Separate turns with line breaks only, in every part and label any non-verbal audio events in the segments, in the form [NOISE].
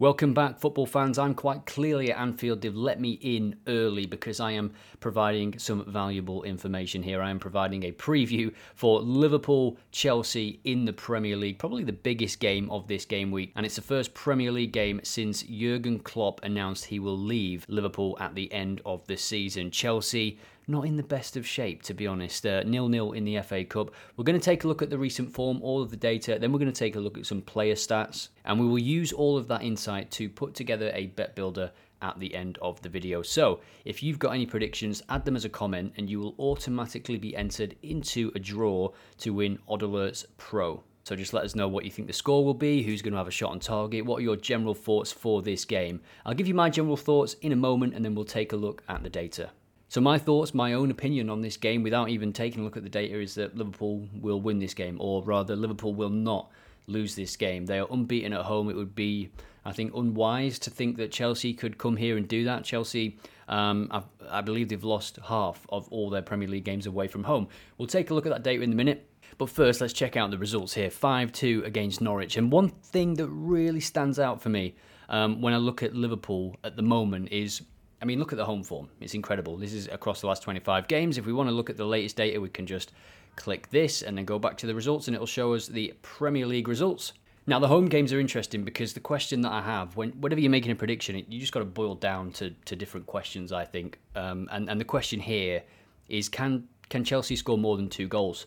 Welcome back, football fans. I'm quite clearly at Anfield. They've let me in early because I am providing some valuable information here. I am providing a preview for Liverpool Chelsea in the Premier League, probably the biggest game of this game week. And it's the first Premier League game since Jurgen Klopp announced he will leave Liverpool at the end of the season. Chelsea not in the best of shape, to be honest. Uh, nil nil in the FA Cup. We're going to take a look at the recent form, all of the data, then we're going to take a look at some player stats, and we will use all of that insight to put together a bet builder at the end of the video. So, if you've got any predictions, add them as a comment, and you will automatically be entered into a draw to win OddAlerts Pro. So just let us know what you think the score will be, who's going to have a shot on target, what are your general thoughts for this game. I'll give you my general thoughts in a moment and then we'll take a look at the data. So my thoughts, my own opinion on this game, without even taking a look at the data, is that Liverpool will win this game, or rather, Liverpool will not lose this game. They are unbeaten at home. It would be, I think, unwise to think that Chelsea could come here and do that. Chelsea, um, I, I believe they've lost half of all their Premier League games away from home. We'll take a look at that data in a minute. But first, let's check out the results here 5 2 against Norwich. And one thing that really stands out for me um, when I look at Liverpool at the moment is I mean, look at the home form. It's incredible. This is across the last 25 games. If we want to look at the latest data, we can just click this and then go back to the results, and it'll show us the Premier League results. Now, the home games are interesting because the question that I have, when whenever you're making a prediction, you just got to boil down to, to different questions, I think. Um, and, and the question here is can, can Chelsea score more than two goals?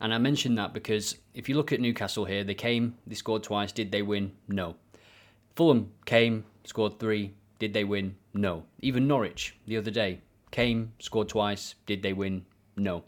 And I mention that because if you look at Newcastle here, they came, they scored twice. Did they win? No. Fulham came, scored three. Did they win? No. Even Norwich the other day came, scored twice. Did they win? No.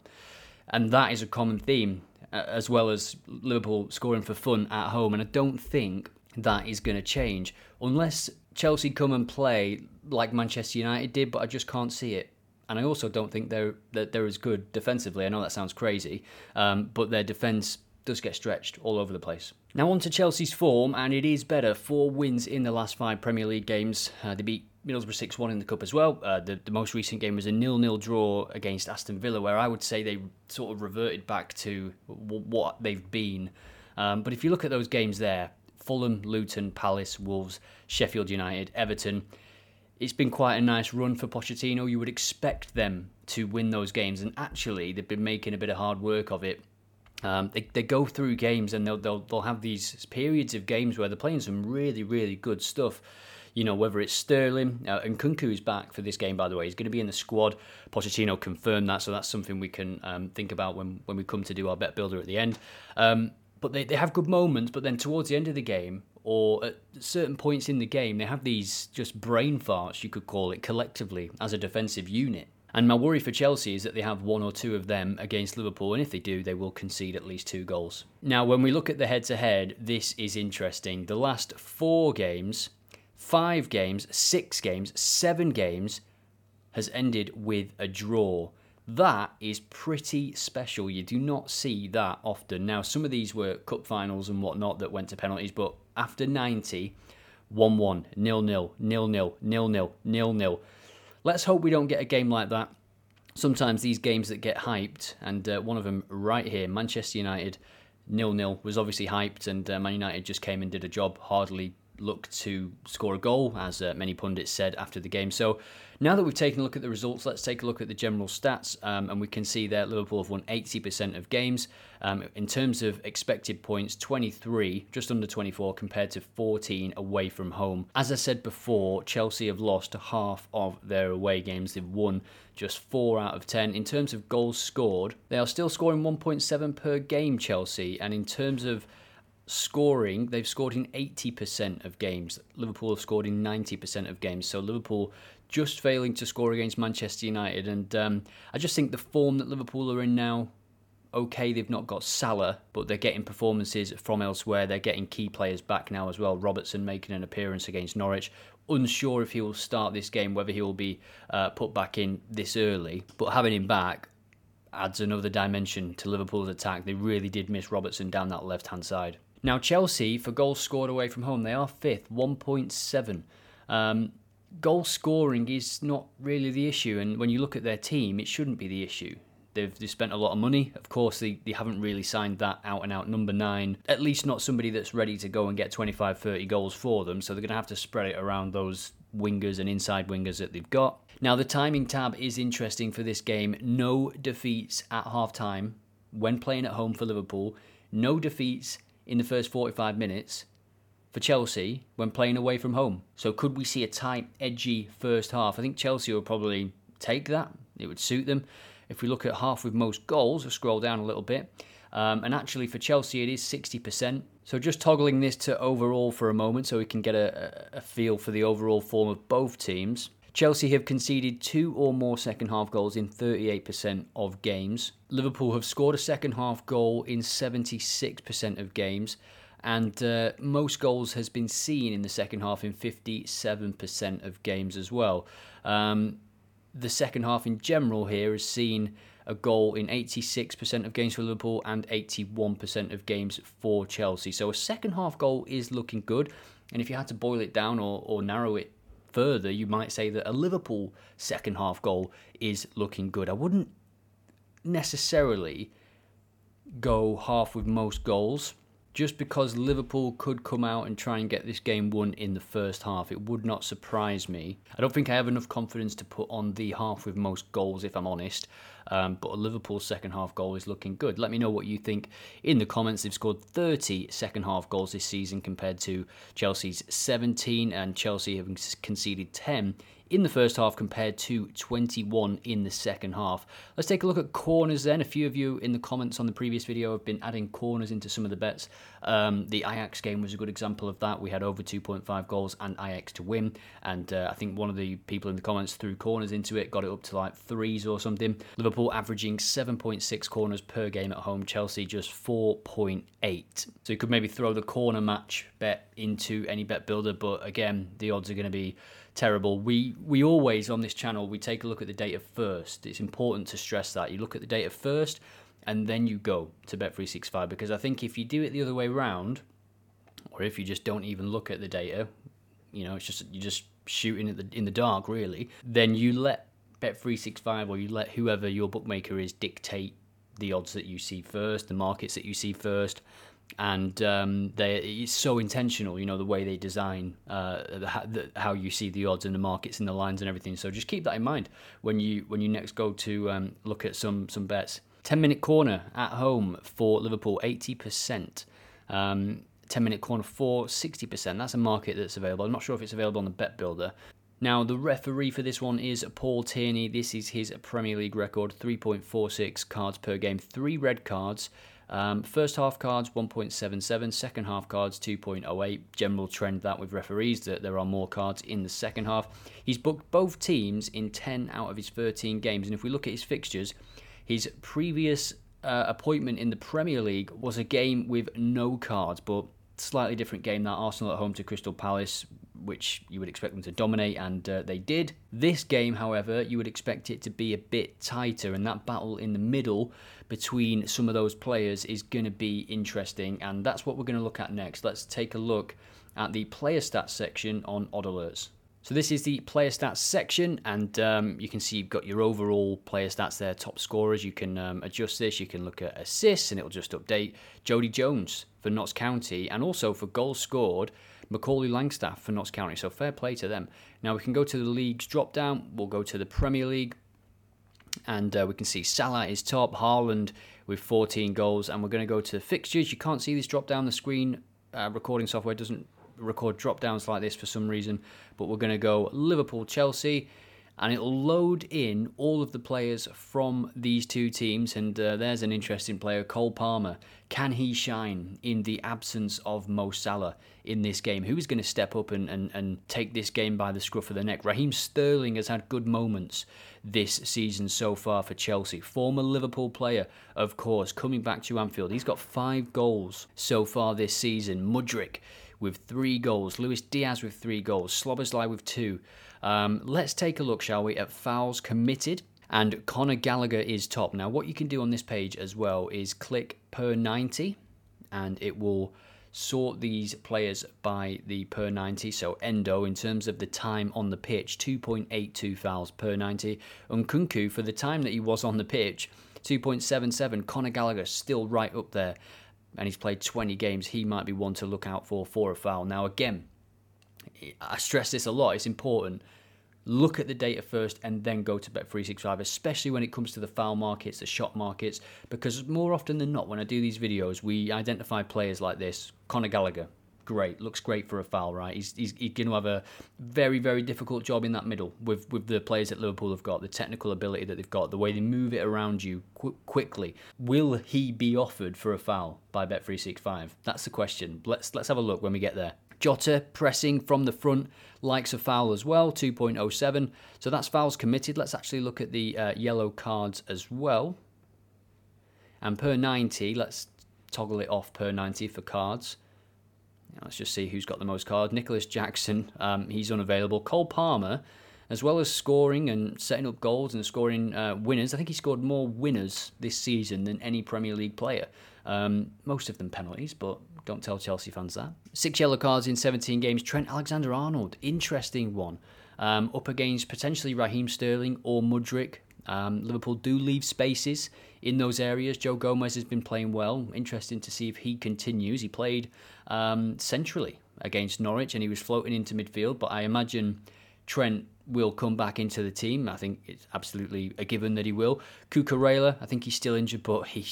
And that is a common theme, as well as Liverpool scoring for fun at home. And I don't think that is going to change unless Chelsea come and play like Manchester United did, but I just can't see it. And I also don't think they're that they're as good defensively. I know that sounds crazy, um, but their defense does get stretched all over the place. Now on to Chelsea's form, and it is better. Four wins in the last five Premier League games. Uh, they beat Middlesbrough 6 1 in the Cup as well. Uh, the, the most recent game was a nil nil draw against Aston Villa, where I would say they sort of reverted back to w- what they've been. Um, but if you look at those games there Fulham, Luton, Palace, Wolves, Sheffield United, Everton it's been quite a nice run for Pochettino. You would expect them to win those games, and actually, they've been making a bit of hard work of it. Um, they, they go through games and they'll, they'll they'll have these periods of games where they're playing some really really good stuff. You know whether it's Sterling uh, and Nkunku's back for this game. By the way, he's going to be in the squad. Pochettino confirmed that, so that's something we can um, think about when when we come to do our bet builder at the end. Um, but they, they have good moments, but then towards the end of the game or at certain points in the game, they have these just brain farts, you could call it, collectively as a defensive unit. And my worry for Chelsea is that they have one or two of them against Liverpool, and if they do, they will concede at least two goals. Now, when we look at the head to head, this is interesting. The last four games, five games, six games, seven games has ended with a draw. That is pretty special. You do not see that often. Now, some of these were cup finals and whatnot that went to penalties, but after 90, 1 1, 0 0, 0 0, 0 0, 0 0. Let's hope we don't get a game like that. Sometimes these games that get hyped, and uh, one of them right here, Manchester United nil nil was obviously hyped, and uh, Man United just came and did a job, hardly look to score a goal, as uh, many pundits said after the game. So now that we've taken a look at the results, let's take a look at the general stats, um, and we can see that Liverpool have won 80% of games. Um, in terms of expected points, 23, just under 24, compared to 14 away from home. As I said before, Chelsea have lost half of their away games. They've won just 4 out of 10. In terms of goals scored, they are still scoring 1.7 per game, Chelsea, and in terms of scoring, they've scored in 80% of games. Liverpool have scored in 90% of games. So Liverpool just failing to score against Manchester United. And um, I just think the form that Liverpool are in now, okay, they've not got Salah, but they're getting performances from elsewhere. They're getting key players back now as well. Robertson making an appearance against Norwich. Unsure if he will start this game, whether he will be uh, put back in this early. But having him back adds another dimension to Liverpool's attack. They really did miss Robertson down that left hand side. Now, Chelsea, for goals scored away from home, they are fifth, 1.7. Um, goal scoring is not really the issue, and when you look at their team, it shouldn't be the issue. They've, they've spent a lot of money. Of course, they, they haven't really signed that out and out number nine, at least not somebody that's ready to go and get 25, 30 goals for them. So they're going to have to spread it around those wingers and inside wingers that they've got. Now, the timing tab is interesting for this game. No defeats at half time when playing at home for Liverpool, no defeats in the first 45 minutes for Chelsea when playing away from home. So, could we see a tight, edgy first half? I think Chelsea will probably take that. It would suit them. If we look at half with most goals, I'll scroll down a little bit. Um, and actually, for Chelsea, it is 60%. So, just toggling this to overall for a moment so we can get a, a feel for the overall form of both teams. Chelsea have conceded two or more second half goals in 38% of games. Liverpool have scored a second half goal in 76% of games. And uh, most goals has been seen in the second half in 57% of games as well. Um, the second half in general here has seen a goal in 86% of games for Liverpool and 81% of games for Chelsea. So a second half goal is looking good. And if you had to boil it down or, or narrow it further, you might say that a Liverpool second half goal is looking good. I wouldn't necessarily go half with most goals just because Liverpool could come out and try and get this game won in the first half. It would not surprise me. I don't think I have enough confidence to put on the half with most goals, if I'm honest. Um, but a Liverpool second half goal is looking good. Let me know what you think in the comments. They've scored 30 second half goals this season compared to Chelsea's 17, and Chelsea have conceded 10 in the first half compared to 21 in the second half. Let's take a look at corners then. A few of you in the comments on the previous video have been adding corners into some of the bets. Um, the Ajax game was a good example of that. We had over 2.5 goals and Ajax to win, and uh, I think one of the people in the comments threw corners into it, got it up to like threes or something. Liverpool averaging 7.6 corners per game at home, Chelsea just 4.8. So you could maybe throw the corner match bet into any bet builder, but again, the odds are going to be terrible. We we always on this channel we take a look at the data first. It's important to stress that you look at the data first and then you go to Bet365 because I think if you do it the other way around, or if you just don't even look at the data, you know, it's just you're just shooting the, in the dark really, then you let Bet365 or you let whoever your bookmaker is dictate the odds that you see first, the markets that you see first, and um, they it's so intentional, you know, the way they design uh, the, the, how you see the odds and the markets and the lines and everything. So just keep that in mind when you when you next go to um, look at some some bets. Ten minute corner at home for Liverpool, eighty percent. Um, 10 minute corner for 60%. That's a market that's available. I'm not sure if it's available on the Bet Builder. Now, the referee for this one is Paul Tierney. This is his Premier League record 3.46 cards per game, three red cards. Um, first half cards 1.77, second half cards 2.08. General trend that with referees that there are more cards in the second half. He's booked both teams in 10 out of his 13 games, and if we look at his fixtures, his previous uh, appointment in the Premier League was a game with no cards, but slightly different game that Arsenal at home to Crystal Palace which you would expect them to dominate, and uh, they did. This game, however, you would expect it to be a bit tighter, and that battle in the middle between some of those players is going to be interesting, and that's what we're going to look at next. Let's take a look at the player stats section on OddAlerts. So this is the player stats section, and um, you can see you've got your overall player stats there, top scorers. You can um, adjust this. You can look at assists, and it'll just update Jodi Jones for Notts County, and also for goals scored. Macaulay Langstaff for Notts County. So fair play to them. Now we can go to the leagues drop down. We'll go to the Premier League. And uh, we can see Salah is top, Haaland with 14 goals. And we're going to go to fixtures. You can't see this drop down the screen. Uh, recording software doesn't record drop downs like this for some reason. But we're going to go Liverpool, Chelsea and it'll load in all of the players from these two teams. And uh, there's an interesting player, Cole Palmer. Can he shine in the absence of Mo Salah in this game? Who's going to step up and, and, and take this game by the scruff of the neck? Raheem Sterling has had good moments this season so far for Chelsea. Former Liverpool player, of course, coming back to Anfield. He's got five goals so far this season. Mudryk with three goals. Luis Diaz with three goals. Szoboszlai with two. Um, let's take a look, shall we, at fouls committed. And Conor Gallagher is top. Now, what you can do on this page as well is click per 90, and it will sort these players by the per 90. So Endo, in terms of the time on the pitch, 2.82 fouls per 90. Nkunku, for the time that he was on the pitch, 2.77. Conor Gallagher still right up there, and he's played 20 games. He might be one to look out for for a foul. Now, again, I stress this a lot. It's important. Look at the data first and then go to Bet365, especially when it comes to the foul markets, the shot markets, because more often than not, when I do these videos, we identify players like this. Conor Gallagher, great, looks great for a foul, right? He's, he's, he's going to have a very, very difficult job in that middle with, with the players that Liverpool have got, the technical ability that they've got, the way they move it around you qu- quickly. Will he be offered for a foul by Bet365? That's the question. Let's, let's have a look when we get there. Jota pressing from the front likes a foul as well, 2.07. So that's fouls committed. Let's actually look at the uh, yellow cards as well. And per 90, let's toggle it off per 90 for cards. Let's just see who's got the most cards. Nicolas Jackson, um, he's unavailable. Cole Palmer, as well as scoring and setting up goals and scoring uh, winners, I think he scored more winners this season than any Premier League player. Um, most of them penalties, but don't tell Chelsea fans that. Six yellow cards in 17 games. Trent Alexander Arnold, interesting one. Um, up against potentially Raheem Sterling or Mudryk. Um, Liverpool do leave spaces in those areas. Joe Gomez has been playing well. Interesting to see if he continues. He played um, centrally against Norwich and he was floating into midfield, but I imagine Trent will come back into the team. I think it's absolutely a given that he will. Cucurella, I think he's still injured, but he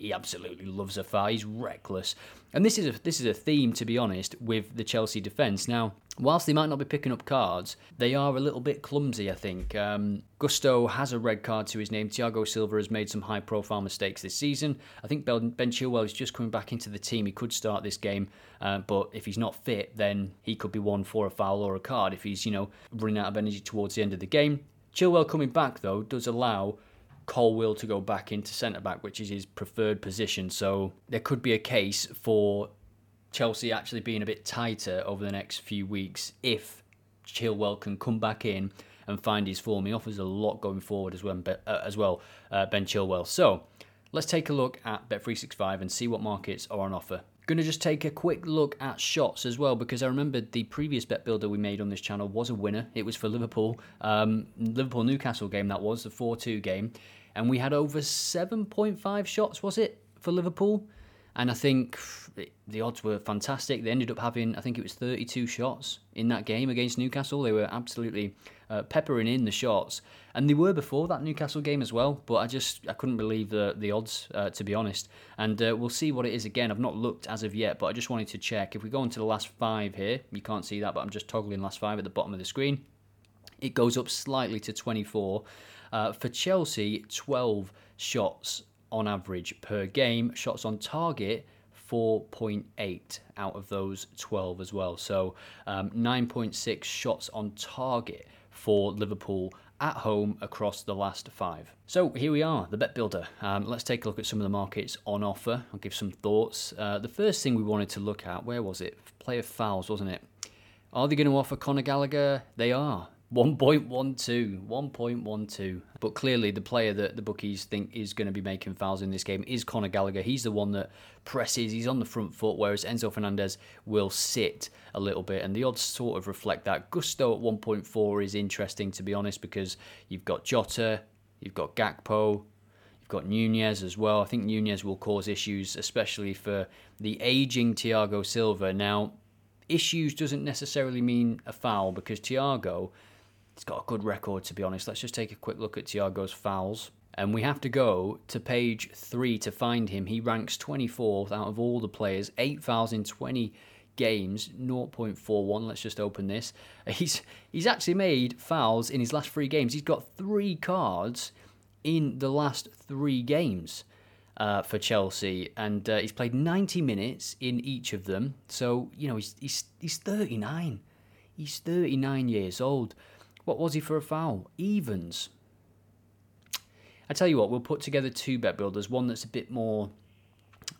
he absolutely loves a foul. He's reckless. And this is a this is a theme, to be honest, with the Chelsea defence. Now, whilst they might not be picking up cards, they are a little bit clumsy. I think um, Gusto has a red card to his name. Thiago Silva has made some high-profile mistakes this season. I think Ben, ben Chilwell is just coming back into the team. He could start this game, uh, but if he's not fit, then he could be one for a foul or a card. If he's you know running out of energy towards the end of the game. Chilwell coming back though does allow Colwill to go back into centre back, which is his preferred position. So there could be a case for Chelsea actually being a bit tighter over the next few weeks if Chilwell can come back in and find his form. He offers a lot going forward as well, uh, as well uh, Ben Chilwell. So let's take a look at Bet365 and see what markets are on offer. Going to just take a quick look at shots as well because I remember the previous bet builder we made on this channel was a winner. It was for Liverpool, um, Liverpool Newcastle game that was the 4-2 game, and we had over 7.5 shots. Was it for Liverpool? And I think the odds were fantastic. They ended up having, I think it was 32 shots in that game against Newcastle. They were absolutely uh, peppering in the shots, and they were before that Newcastle game as well. But I just I couldn't believe the the odds uh, to be honest. And uh, we'll see what it is again. I've not looked as of yet, but I just wanted to check. If we go into the last five here, you can't see that, but I'm just toggling last five at the bottom of the screen. It goes up slightly to 24. Uh, for Chelsea, 12 shots on average per game. Shots on target, 4.8 out of those 12 as well. So um, 9.6 shots on target for Liverpool at home across the last five. So here we are, the bet builder. Um, let's take a look at some of the markets on offer. I'll give some thoughts. Uh, the first thing we wanted to look at, where was it? Player fouls, wasn't it? Are they going to offer Conor Gallagher? They are. 1.12, 1.12. But clearly, the player that the bookies think is going to be making fouls in this game is Conor Gallagher. He's the one that presses, he's on the front foot, whereas Enzo Fernandez will sit a little bit. And the odds sort of reflect that. Gusto at 1.4 is interesting, to be honest, because you've got Jota, you've got Gakpo, You've got Nunez as well. I think Nunez will cause issues, especially for the aging Thiago Silva. Now, issues doesn't necessarily mean a foul because Thiago He's got a good record, to be honest. Let's just take a quick look at Thiago's fouls. And we have to go to page three to find him. He ranks 24th out of all the players, eight fouls in 20 games, 0.41. Let's just open this. [LAUGHS] He's he's actually made fouls in his last three games. He's got three cards in the last three games uh, for Chelsea, and uh, he's played 90 minutes in each of them. So you know he's he's he's 39. He's 39 years old. What was he for a foul? Evens. I tell you what, we'll put together two bet builders. One that's a bit more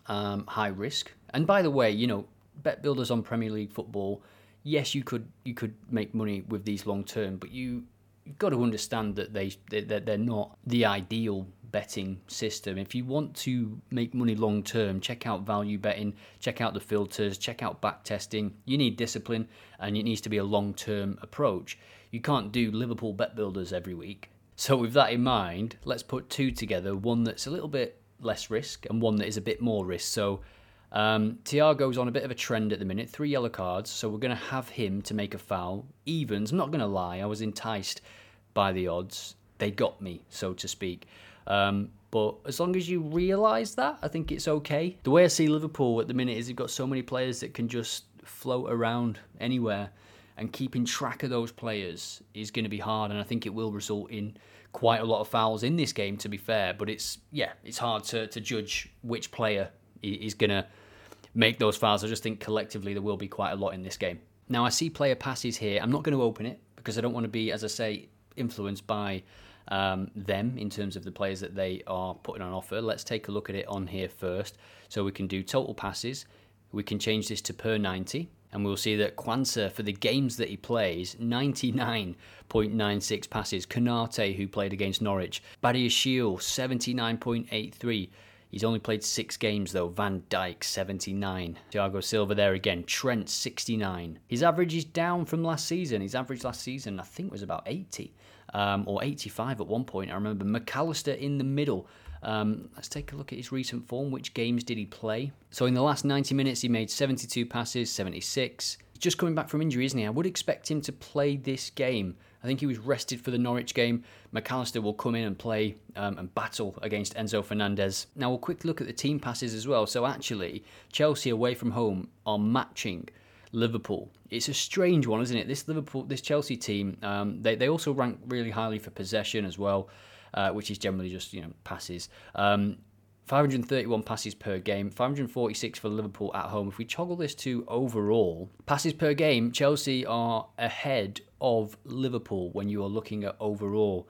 um, high risk. And by the way, you know, bet builders on Premier League football. Yes, you could you could make money with these long term, but you you've got to understand that they that they're not the ideal betting system. If you want to make money long term, check out value betting, check out the filters, check out back testing. You need discipline, and it needs to be a long term approach. You can't do Liverpool bet builders every week. So, with that in mind, let's put two together one that's a little bit less risk and one that is a bit more risk. So, um, Thiago's on a bit of a trend at the minute, three yellow cards, so we're going to have him to make a foul. Evens, I'm not going to lie, I was enticed by the odds. They got me, so to speak. Um, but as long as you realise that, I think it's okay. The way I see Liverpool at the minute is they've got so many players that can just float around anywhere, and keeping track of those players is going to be hard, and I think it will result in quite a lot of fouls in this game. To be fair, but it's yeah, it's hard to to judge which player is going to make those fouls. I just think collectively there will be quite a lot in this game. Now I see player passes here. I'm not going to open it because I don't want to be, as I say, influenced by um, them in terms of the players that they are putting on offer. Let's take a look at it on here first. So we can do total passes. We can change this to per 90 and we'll see that Quansah, for the games that he plays, 99.96 passes. Konate, who played against Norwich. Badiashile, 79.83. He's only played six games though. Van Dijk, 79. Thiago Silva there again. Trent, 69. His average is down from last season. His average last season, I think, was about 80 um, or 85 at one point. I remember Mac Allister in the middle. Um, let's take a look at his recent form. Which games did he play? So in the last 90 minutes, he made 72 passes, 76. He's just coming back from injury, isn't he? I would expect him to play this game. I think he was rested for the Norwich game. Mac Allister will come in and play um, and battle against Enzo Fernandez. Now we'll quick look at the team passes as well. So actually, Chelsea away from home are matching Liverpool. It's a strange one, isn't it? This Liverpool, this Chelsea team, um, they they also rank really highly for possession as well, uh, which is generally just you know passes. Um, 531 passes per game, 546 for Liverpool at home. If we toggle this to overall passes per game, Chelsea are ahead of Liverpool when you are looking at overall.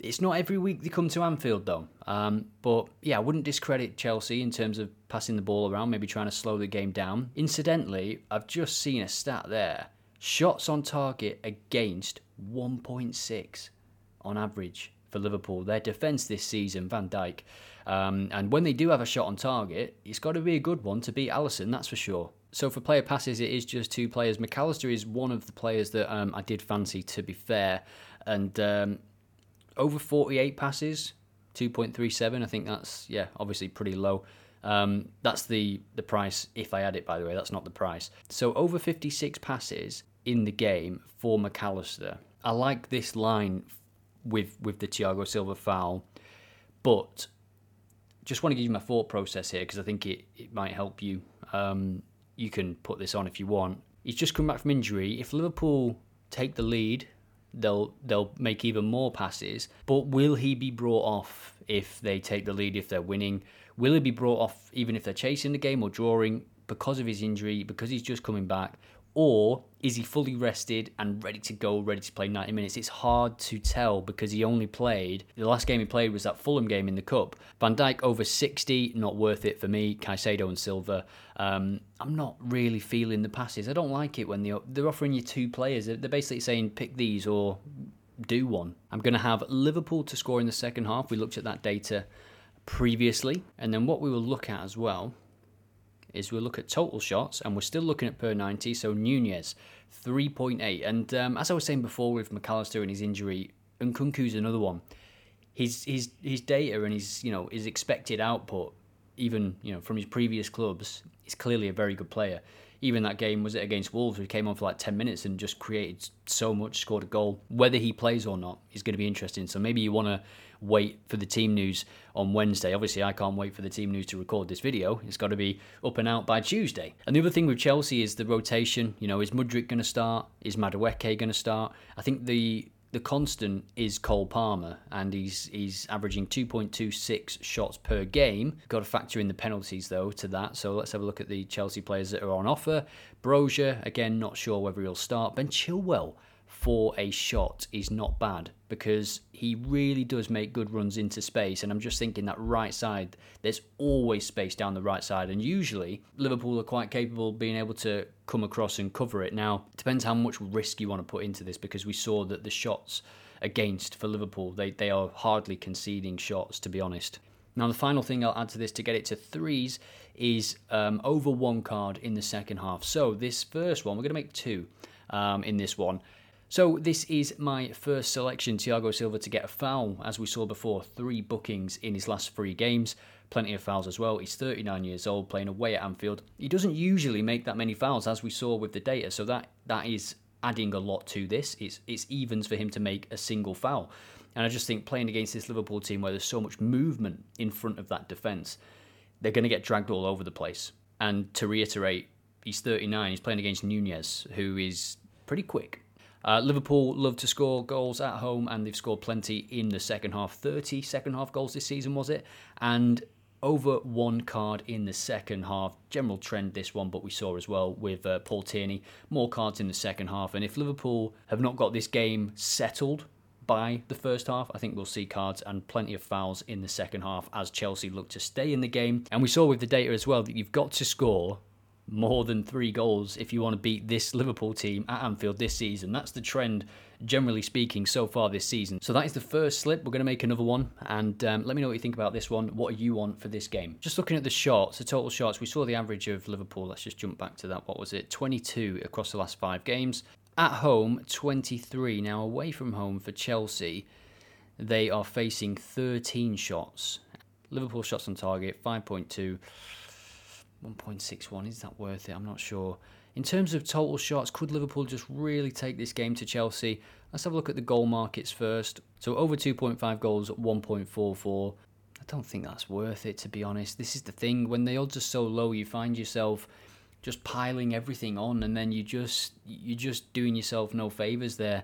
It's not every week they come to Anfield though. Um, but yeah, I wouldn't discredit Chelsea in terms of passing the ball around, maybe trying to slow the game down. Incidentally, I've just seen a stat there. Shots on target against 1.6 on average for Liverpool. Their defence this season, Van Dijk. Um, and when they do have a shot on target, it's got to be a good one to beat Alisson, that's for sure. So for player passes, it is just two players. Mac Allister is one of the players that um, I did fancy, to be fair. And um, over 48 passes, 2.37. I think that's yeah, obviously pretty low. Um, that's the the price if I add it. By the way, that's not the price. So over 56 passes in the game for Mac Allister. I like this line with with the Thiago Silva foul, but just want to give you my thought process here because I think it, it might help you. Um, you can put this on if you want. He's just come back from injury. If Liverpool take the lead they'll they'll make even more passes. But will he be brought off if they take the lead if they're winning? Will he be brought off even if they're chasing the game or drawing because of his injury, because he's just coming back? Or is he fully rested and ready to go, ready to play 90 minutes? It's hard to tell because he only played, the last game he played was that Fulham game in the Cup. Van Dijk over 60, not worth it for me. Caicedo and Silva. Um, I'm not really feeling the passes. I don't like it when they're, they're offering you two players. They're basically saying pick these or do one. I'm going to have Liverpool to score in the second half. We looked at that data previously. And then what we will look at as well is we'll look at total shots, and we're still looking at per 90. So Nunez, 3.8. And um, as I was saying before with Mac Allister and his injury, Nkunku's another one. His his his data and his you know his expected output, even you know from his previous clubs, is clearly a very good player. Even that game was it against Wolves, he came on for like ten minutes and just created so much, scored a goal. Whether he plays or not is going to be interesting. So maybe you want to wait for the team news on Wednesday. Obviously, I can't wait for the team news to record this video. It's got to be up and out by Tuesday. And the other thing with Chelsea is the rotation. You know, is Mudryk going to start? Is Madueke going to start? I think the the constant is Cole Palmer, and he's he's averaging 2.26 shots per game. Got to factor in the penalties though to that. So let's have a look at the Chelsea players that are on offer. Broja, again, not sure whether he'll start. Ben Chilwell for a shot is not bad because he really does make good runs into space. And I'm just thinking that right side, there's always space down the right side. And usually Liverpool are quite capable of being able to come across and cover it. Now, it depends how much risk you want to put into this because we saw that the shots against for Liverpool, they, they are hardly conceding shots, to be honest. Now, the final thing I'll add to this to get it to threes is um, over one card in the second half. So, this first one, we're going to make two um, in this one. So this is my first selection, Thiago Silva, to get a foul. As we saw before, three bookings in his last three games. Plenty of fouls as well. He's 39 years old, playing away at Anfield. He doesn't usually make that many fouls, as we saw with the data. So that that is adding a lot to this. It's it's evens for him to make a single foul. And I just think playing against this Liverpool team where there's so much movement in front of that defence, they're going to get dragged all over the place. And to reiterate, he's 39. He's playing against Nunez, who is pretty quick. Uh, Liverpool love to score goals at home, and they've scored plenty in the second half. 30 second half goals this season, was it? And over one card in the second half. General trend this one, but we saw as well with uh, Paul Tierney, more cards in the second half. And if Liverpool have not got this game settled by the first half. I think we'll see cards and plenty of fouls in the second half as Chelsea look to stay in the game. And we saw with the data as well that you've got to score more than three goals if you want to beat this Liverpool team at Anfield this season. That's the trend, generally speaking, so far this season. So that is the first slip. We're going to make another one, and um, let me know what you think about this one. What are you want for this game? Just looking at the shots, the total shots, we saw the average of Liverpool. Let's just jump back to that. What was it? 22 across the last five games. At home, 23. Now, away from home for Chelsea, they are facing 13 shots. Liverpool shots on target, 5.2. 1.61. Is that worth it? I'm not sure. In terms of total shots, could Liverpool just really take this game to Chelsea? Let's have a look at the goal markets first. So over 2.5 goals at 1.44. I don't think that's worth it, to be honest. This is the thing. When the odds are so low, you find yourself just piling everything on, and then you just you're just doing yourself no favors there.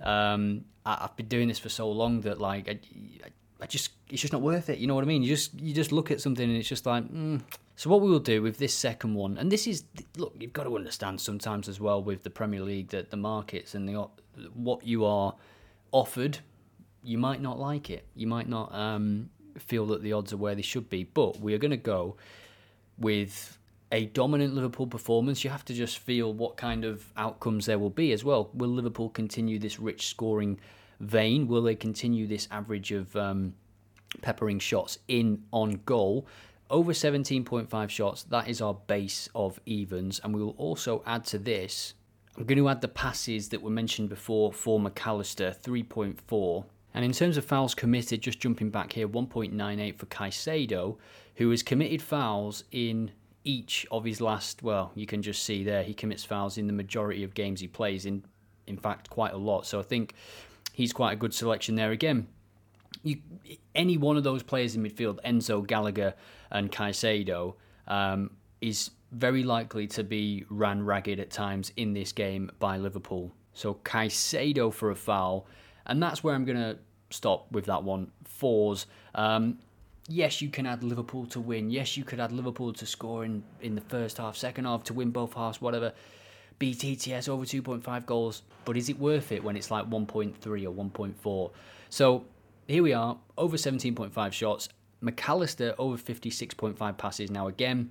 Um, I, have been doing this for so long that like I, I, just it's just not worth it. You know what I mean? You just you just look at something and it's just like. Mm. So what we will do with this second one, and this is look, you've got to understand sometimes as well with the Premier League that the markets and the what you are offered, you might not like it. You might not um, feel that the odds are where they should be. But we are going to go with a dominant Liverpool performance, you have to just feel what kind of outcomes there will be as well. Will Liverpool continue this rich scoring vein? Will they continue this average of um, peppering shots in on goal? Over 17.5 shots, that is our base of evens. And we will also add to this, I'm going to add the passes that were mentioned before for Mac Allister, 3.4. And in terms of fouls committed, just jumping back here, 1.98 for Caicedo, who has committed fouls in each of his last, well, you can just see there, he commits fouls in the majority of games he plays, in, in fact, quite a lot. So I think he's quite a good selection there. Again, you, any one of those players in midfield, Enzo, Gallagher, and Caicedo, um, is very likely to be ran ragged at times in this game by Liverpool. So Caicedo for a foul, and that's where I'm going to stop with that one. Fours. Um, yes, you can add Liverpool to win. Yes, you could add Liverpool to score in, in the first half, second half, to win both halves, whatever. BTTS over 2.5 goals, but is it worth it when it's like 1.3 or 1.4? So here we are, over 17.5 shots. Mac Allister over 56.5 passes. Now again,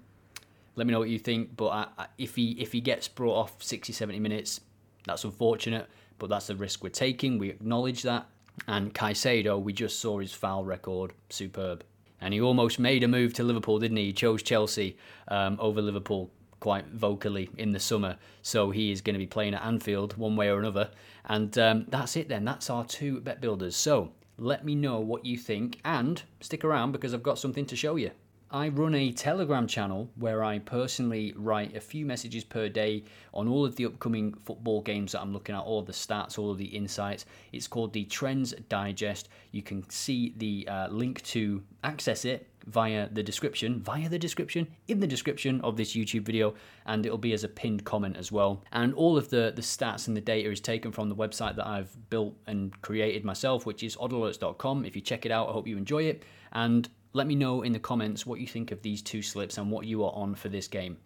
let me know what you think. But I, I, if he if he gets brought off 60, 70 minutes, that's unfortunate. But that's the risk we're taking. We acknowledge that. And Caicedo, we just saw his foul record, superb and he almost made a move to Liverpool, didn't he? He chose Chelsea um, over Liverpool quite vocally in the summer, so he is going to be playing at Anfield one way or another. And um, that's it then. That's our two bet builders. So let me know what you think and stick around because I've got something to show you. I run a Telegram channel where I personally write a few messages per day on all of the upcoming football games that I'm looking at, all of the stats, all of the insights. It's called the Trends Digest. You can see the uh, link to access it via the description, via the description, in the description of this YouTube video, and it'll be as a pinned comment as well. And all of the, the stats and the data is taken from the website that I've built and created myself, which is oddalerts.com. If you check it out, I hope you enjoy it. And let me know in the comments what you think of these two slips and what you are on for this game.